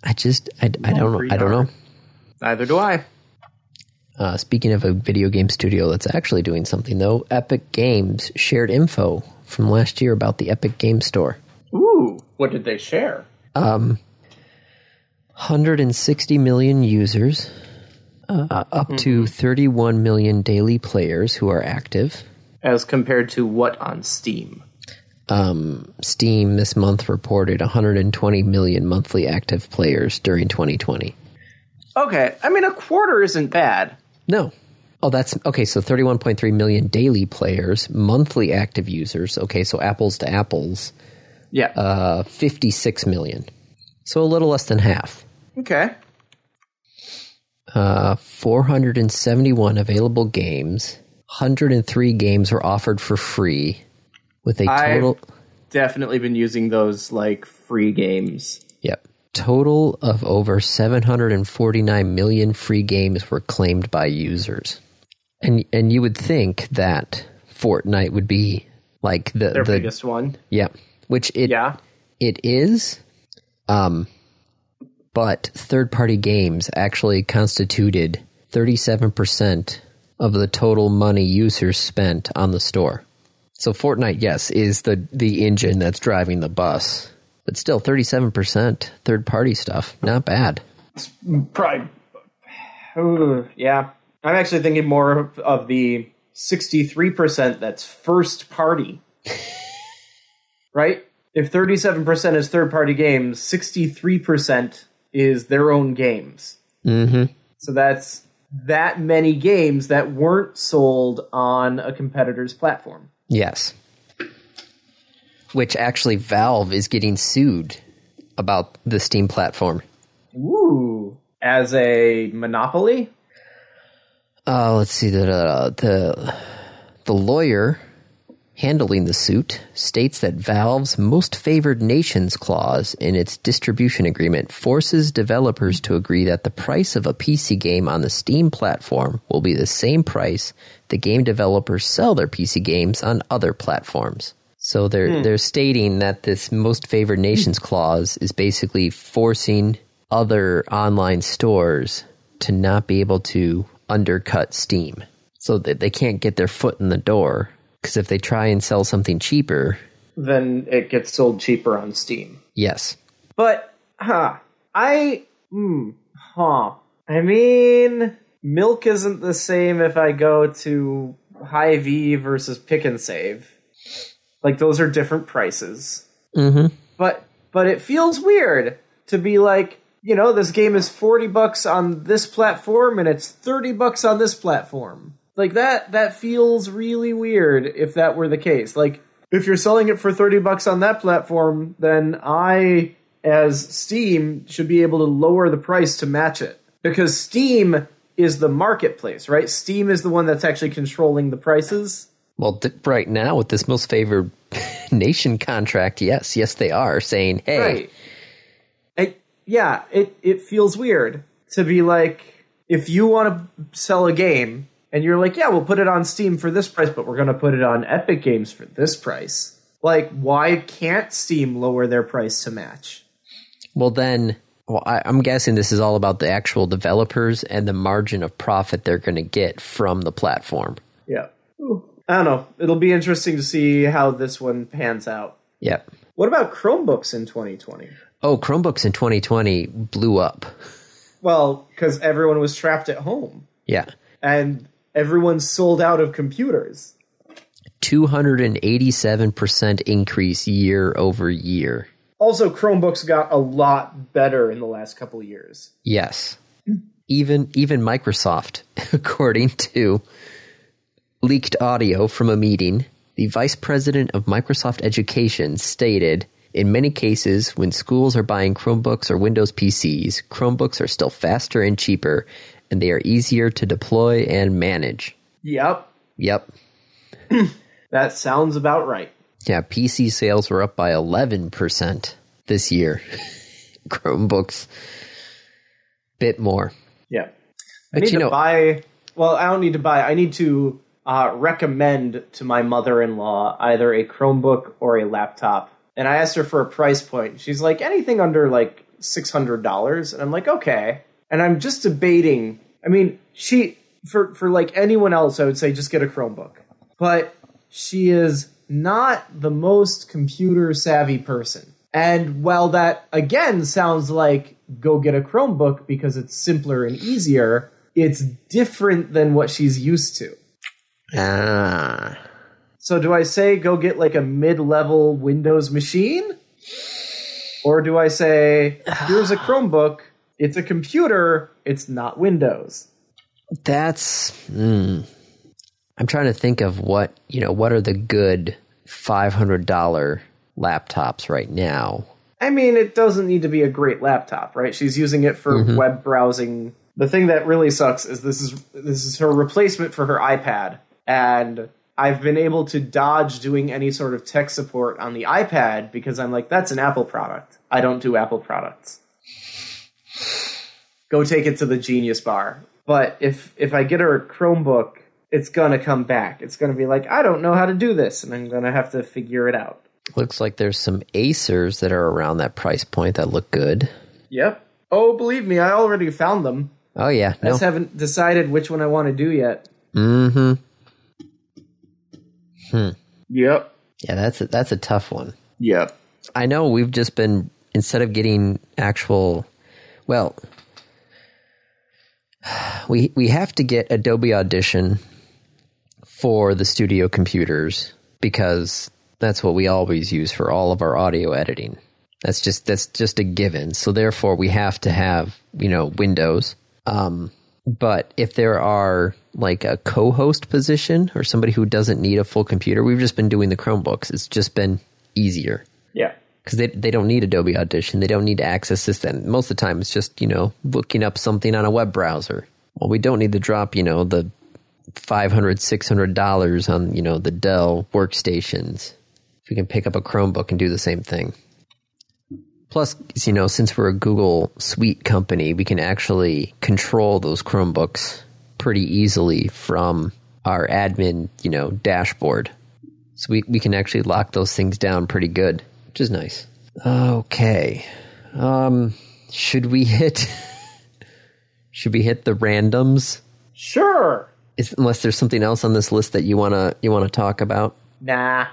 A: I just, I, I don't know. I don't know.
B: Neither do I.
A: Uh, speaking of a video game studio that's actually doing something, though, Epic Games shared info from last year about the Epic Game Store.
B: Ooh, what did they share?
A: Um, 160 million users, uh, up to 31 million daily players who are active.
B: As compared to what on Steam?
A: Um, Steam this month reported 120 million monthly active players during 2020.
B: Okay, I mean a quarter isn't bad.
A: No. Oh, that's okay. So 31.3 million daily players, monthly active users. Okay, so apples to apples,
B: Yeah.
A: uh, 56 million. So a little less than half.
B: okay.
A: Uh, 471 available games. 103 games were offered for free, with a total.
B: Definitely been using those like free games.
A: Yep. Total of over 749 million free games were claimed by users. And and you would think that Fortnite would be like the
B: Their
A: the
B: biggest one.
A: yeah, which it
B: Yeah.
A: it is um but third-party games actually constituted 37% of the total money users spent on the store. So Fortnite yes is the the engine that's driving the bus. But still 37% third-party stuff. Not bad.
B: Probably. Ooh, yeah. I'm actually thinking more of, of the 63% that's first party. right? If 37% is third party games, 63% is their own games.
A: Mm-hmm.
B: So that's that many games that weren't sold on a competitor's platform.
A: Yes. Which actually Valve is getting sued about the Steam platform.
B: Ooh. As a monopoly?
A: Uh, let's see the the the lawyer handling the suit states that Valve's most favored nations clause in its distribution agreement forces developers to agree that the price of a PC game on the Steam platform will be the same price the game developers sell their PC games on other platforms. So they're hmm. they're stating that this most favored nations clause is basically forcing other online stores to not be able to undercut Steam. So that they can't get their foot in the door because if they try and sell something cheaper,
B: Then it gets sold cheaper on Steam.
A: yes.
B: But, huh, I, hmm, huh. I mean, milk isn't the same if I go to Hy-Vee versus Pick 'n Save. Like, those are different prices.
A: Mhm.
B: But, but it feels weird to be like, you know, this game is 40 bucks on this platform and it's 30 bucks on this platform. Like that that feels really weird if that were the case. Like if you're selling it for 30 bucks on that platform, then I as Steam should be able to lower the price to match it. Because Steam is the marketplace, right? Steam is the one that's actually controlling the prices.
A: Well, d- right now with this most favored nation contract, yes, yes, they are saying, "Hey,
B: Right. It, yeah, it, it feels weird to be like, if you want to sell a game and you're like, yeah, we'll put it on Steam for this price, but we're going to put it on Epic Games for this price. Like, why can't Steam lower their price to match?
A: well then." Well, I, I'm guessing this is all about the actual developers and the margin of profit they're going to get from the platform.
B: Yeah. I don't know. It'll be interesting to see how this one pans out.
A: Yep.
B: What about Chromebooks in 2020?
A: Oh, Chromebooks in 2020 blew up.
B: Well, because everyone was trapped at home
A: Yeah.
B: and everyone sold out of computers.
A: 287% increase year over year.
B: Also, Chromebooks got a lot better in the last couple years.
A: Yes. Even even Microsoft, according to leaked audio from a meeting, the vice president of Microsoft Education stated in many cases when schools are buying Chromebooks or Windows PCs, Chromebooks are still faster and cheaper and they are easier to deploy and manage.
B: Yep,
A: Yep.
B: that sounds about right.
A: Yeah, PC sales were up by 11% this year. Chromebooks bit more.
B: Yeah. I
A: But
B: need
A: you
B: to
A: know-
B: buy. Well, I don't need to buy. I need to uh, recommend to my mother-in-law either a Chromebook or a laptop. And I asked her for a price point. She's like anything under like six hundred dollars, and I'm like okay. And I'm just debating. I mean, she for for like anyone else, I would say just get a Chromebook. But she is not the most computer savvy person. And while that again sounds like go get a Chromebook because it's simpler and easier, it's different than what she's used to.
A: Ah.
B: So do I say go get like a mid-level Windows machine? Or do I say here's a Chromebook, it's a computer, it's not Windows.
A: That's. Mm. I'm trying to think of what, you know, what are the good $500 laptops right now?
B: I mean, it doesn't need to be a great laptop, right? She's using it for web browsing. The thing that really sucks is this is this is her replacement for her iPad, and I've been able to dodge doing any sort of tech support on the iPad because I'm like, that's an Apple product. I don't do Apple products. Go take it to the Genius Bar. But if if I get her a Chromebook, it's gonna come back. It's gonna be like, I don't know how to do this, and I'm gonna have to figure it out.
A: Looks like there's some Acers that are around that price point that look good.
B: Yep. Oh, believe me, I already found them.
A: Oh, yeah.
B: I just haven't decided which one I want to do yet.
A: Mm-hmm. hmm.
B: Yep.
A: Yeah, that's a, that's a tough one.
B: Yep.
A: I know we've just been instead of getting actual well we we have to get Adobe Audition for the studio computers because that's what we always use for all of our audio editing. That's just that's just a given. So therefore we have to have, you know, Windows. Um but if there are like a co-host position or somebody who doesn't need a full computer, we've just been doing the Chromebooks. It's just been easier. Because they they don't need Adobe Audition. They don't need to access this. Then most of the time, it's just you know looking up something on a web browser. Well, we don't need to drop you know the 500 600 dollars on you know the Dell workstations. If we can pick up a Chromebook and do the same thing. Plus, you know, since we're a Google Suite company, we can actually control those Chromebooks pretty easily from our admin, you know, dashboard. So we, we can actually lock those things down pretty good, which is nice. Okay. Um should we hit should we hit the randoms?
B: Sure.
A: Is, unless there's something else on this list that you wanna you wanna talk about.
B: Nah.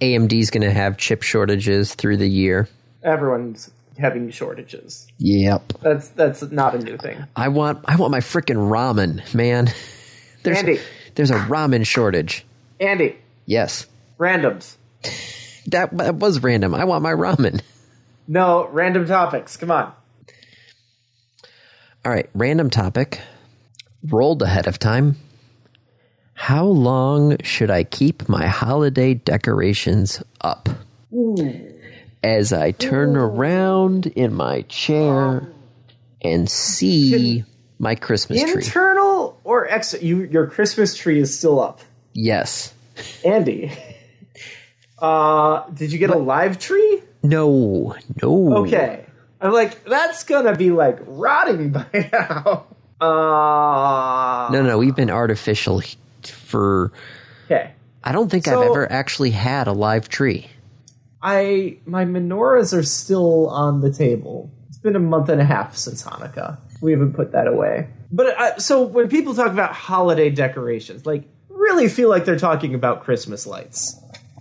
A: AMD's gonna have chip shortages through the year.
B: Everyone's having shortages.
A: Yep.
B: That's that's not a new thing.
A: I want I want my freaking ramen, man. There's
B: Andy.
A: there's a ramen shortage.
B: Andy,
A: Yes.
B: randoms.
A: That, that was random. I want my ramen.
B: No, random topics. Come on.
A: All right, random topic. Rolled ahead of time. How long should I keep my holiday decorations up? As I turn around in my chair and see my Christmas tree.
B: Internal or extra? You, your Christmas tree is still up.
A: Yes.
B: Andy. Uh, did you get a live tree?
A: No. No.
B: Okay. I'm like, that's gonna be like rotting by now. Uh,
A: No, no, we've been artificial for.
B: okay.
A: I don't think I've ever actually had a live tree.
B: I my menorahs are still on the table. It's been a month and a half since Hanukkah. We haven't put that away. But uh, so when people talk about holiday decorations, like really feel like they're talking about Christmas lights.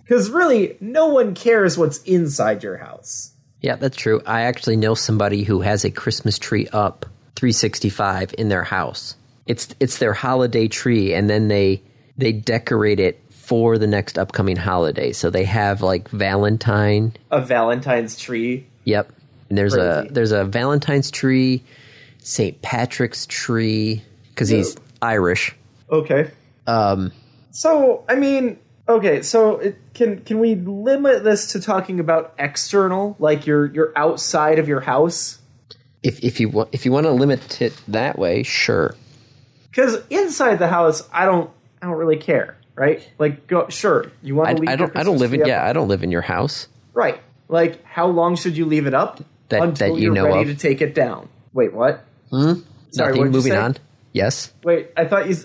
B: Because really, no one cares what's inside your house.
A: Yeah, that's true. I actually know somebody who has a Christmas tree up 365 in their house. It's it's their holiday tree and then they they decorate it for the next upcoming holiday. So they have like Valentine.
B: A Valentine's tree.
A: Yep. And there's a there's a Valentine's tree, St. Patrick's tree cuz he's Irish.
B: Okay.
A: Um
B: So, I mean, okay, so it, can can we limit this to talking about external, like you're you're outside of your house?
A: if if you want if you want to limit it that way, sure.
B: Because inside the house, I don't I don't really care, right? Like, go sure you want to leave.
A: I don't I don't live in
B: up?
A: yeah, I don't live in your house.
B: right. Like, how long should you leave it up
A: That-
B: until
A: that you
B: you're
A: know
B: ready
A: of?
B: to take it down? Wait, what? Hmm? Sorry,
A: Nothing moving on. Yes.
B: Wait, I thought you.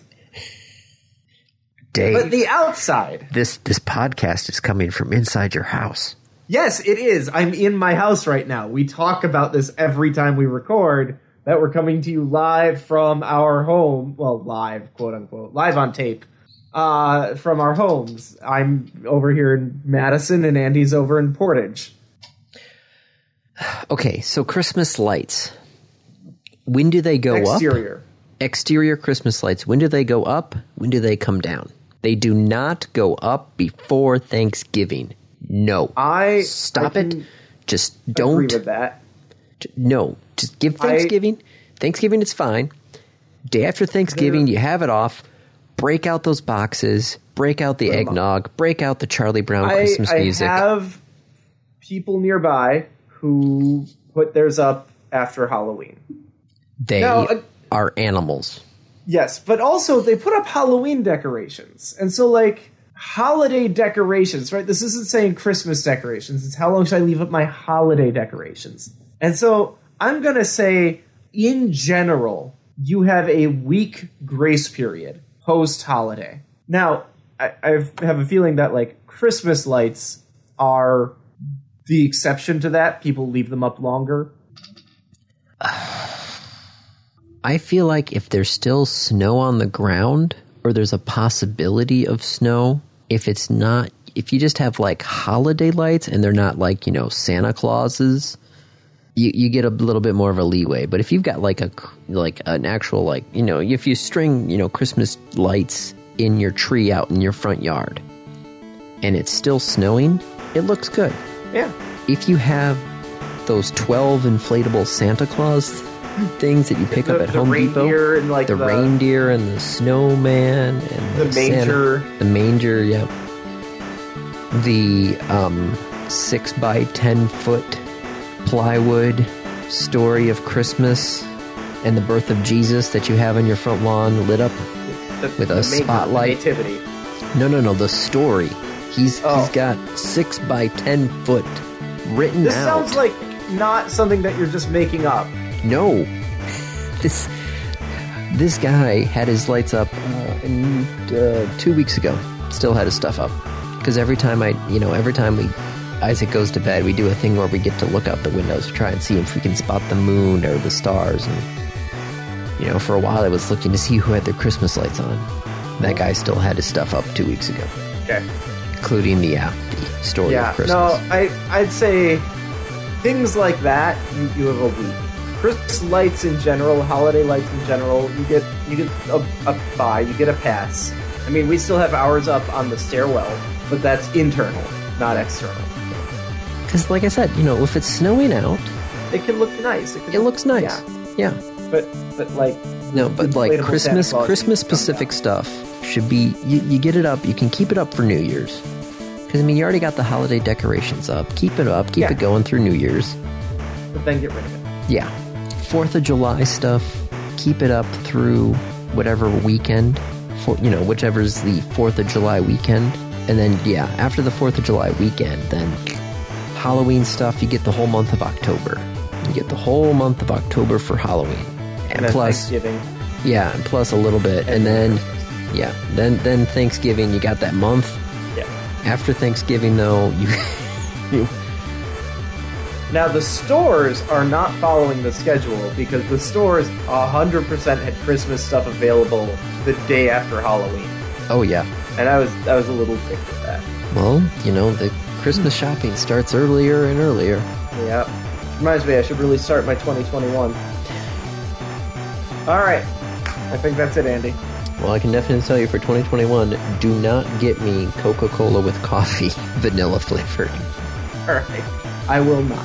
A: Dave.
B: But the outside.
A: this this podcast is coming from inside your house.
B: Yes, it is. I'm in my house right now. We talk about this every time we record. that we're coming to you live from our home. Well, live, quote unquote, live on tape uh, from our homes. I'm over here in Madison, and Andy's over in Portage.
A: Okay, so Christmas lights. When do they go up?
B: Exterior.
A: Exterior Christmas lights. When do they go up? When do they come down? They do not go up before Thanksgiving. No.
B: I
A: Stop
B: I
A: it. Just don't.
B: with that.
A: No. Just give Thanksgiving. Thanksgiving, it's fine. Day after Thanksgiving, you have it off. Break out those boxes. Break out the eggnog. Break out the Charlie Brown
B: I,
A: Christmas
B: I
A: music.
B: have people nearby who put theirs up after Halloween.
A: they
B: No, uh,
A: are animals.
B: Yes, but also they put up Halloween decorations. And so, like, holiday decorations, right? This isn't saying Christmas decorations. It's how long should I leave up my holiday decorations? And so I'm going to say, in general, you have a week grace period post holiday. Now, I, I have a feeling that, like, Christmas lights are the exception to that. People leave them up longer.
A: I feel like if there's still snow on the ground, or there's a possibility of snow, if it's not, if you just have like holiday lights and they're not like, you know, Santa Clauses, you, you get a little bit more of a leeway. But if you've got like a, like an actual, like, you know, if you string, you know, Christmas lights in your tree out in your front yard and it's still snowing, it looks good.
B: Yeah.
A: If you have those 12 inflatable Santa Claus things that you pick
B: The,
A: up at
B: the
A: Home Depot,
B: reindeer and, like,
A: the, reindeer and the snowman and
B: The manger.
A: Santa, the manger, yeah. The um, six by ten foot plywood story of Christmas and the birth of Jesus that you have on your front lawn lit up.
B: the,
A: with a
B: the
A: spotlight.
B: Nativity.
A: No, no, no. The story. He's
B: Oh.
A: he's got six by ten foot written
B: This
A: out.
B: sounds like not something that you're just making up.
A: No. This this guy had his lights up uh, in, uh, two weeks ago. Still had his stuff up because every time I, you know, every time we Isaac goes to bed, we do a thing where we get to look out the windows to try and see if we can spot the moon or the stars. And you know, for a while I was looking to see who had their Christmas lights on. That guy still had his stuff up two weeks ago,
B: Okay.
A: including the uh, the story
B: Yeah.
A: of Christmas.
B: No, I I'd say things like that you, you have a week. Christmas lights in general, holiday lights in general, you get you get a, a buy, you get a pass. I mean, we still have ours up on the stairwell, but that's internal, not external.
A: Because, like I said, you know, if it's snowing out,
B: It can look nice. can
A: it looks nice.
B: Yeah,
A: yeah.
B: but but like
A: No, but like Christmas, Christmas specific stuff should be. You, you get it up. You can keep it up for New Year's. Because I mean, you already got the holiday decorations up. Keep it up. Keep
B: Yeah.
A: it going through New Year's.
B: but then get rid of it.
A: Yeah. Fourth of July stuff. Keep it up through whatever weekend. For you know, whichever's the Fourth of July weekend. And then yeah, after the Fourth of July weekend, then Halloween stuff. You get the whole month of October. You get the whole month of October for Halloween. And,
B: And
A: plus,
B: Thanksgiving.
A: yeah, and plus a little bit, and then yeah, then then Thanksgiving you got that month.
B: Yeah.
A: After Thanksgiving though, you, you
B: Now the stores are not following the schedule because the stores 100% had Christmas stuff available the day after Halloween,
A: oh yeah,
B: and I was I was a little ticked with that.
A: well you know the Christmas shopping starts earlier and earlier.
B: Yeah, reminds me I should really start my 2021. All right, I think that's it, Andy.
A: Well, I can definitely tell you for 2021, do not get me Coca-Cola with coffee, vanilla flavored.
B: All right, I will not.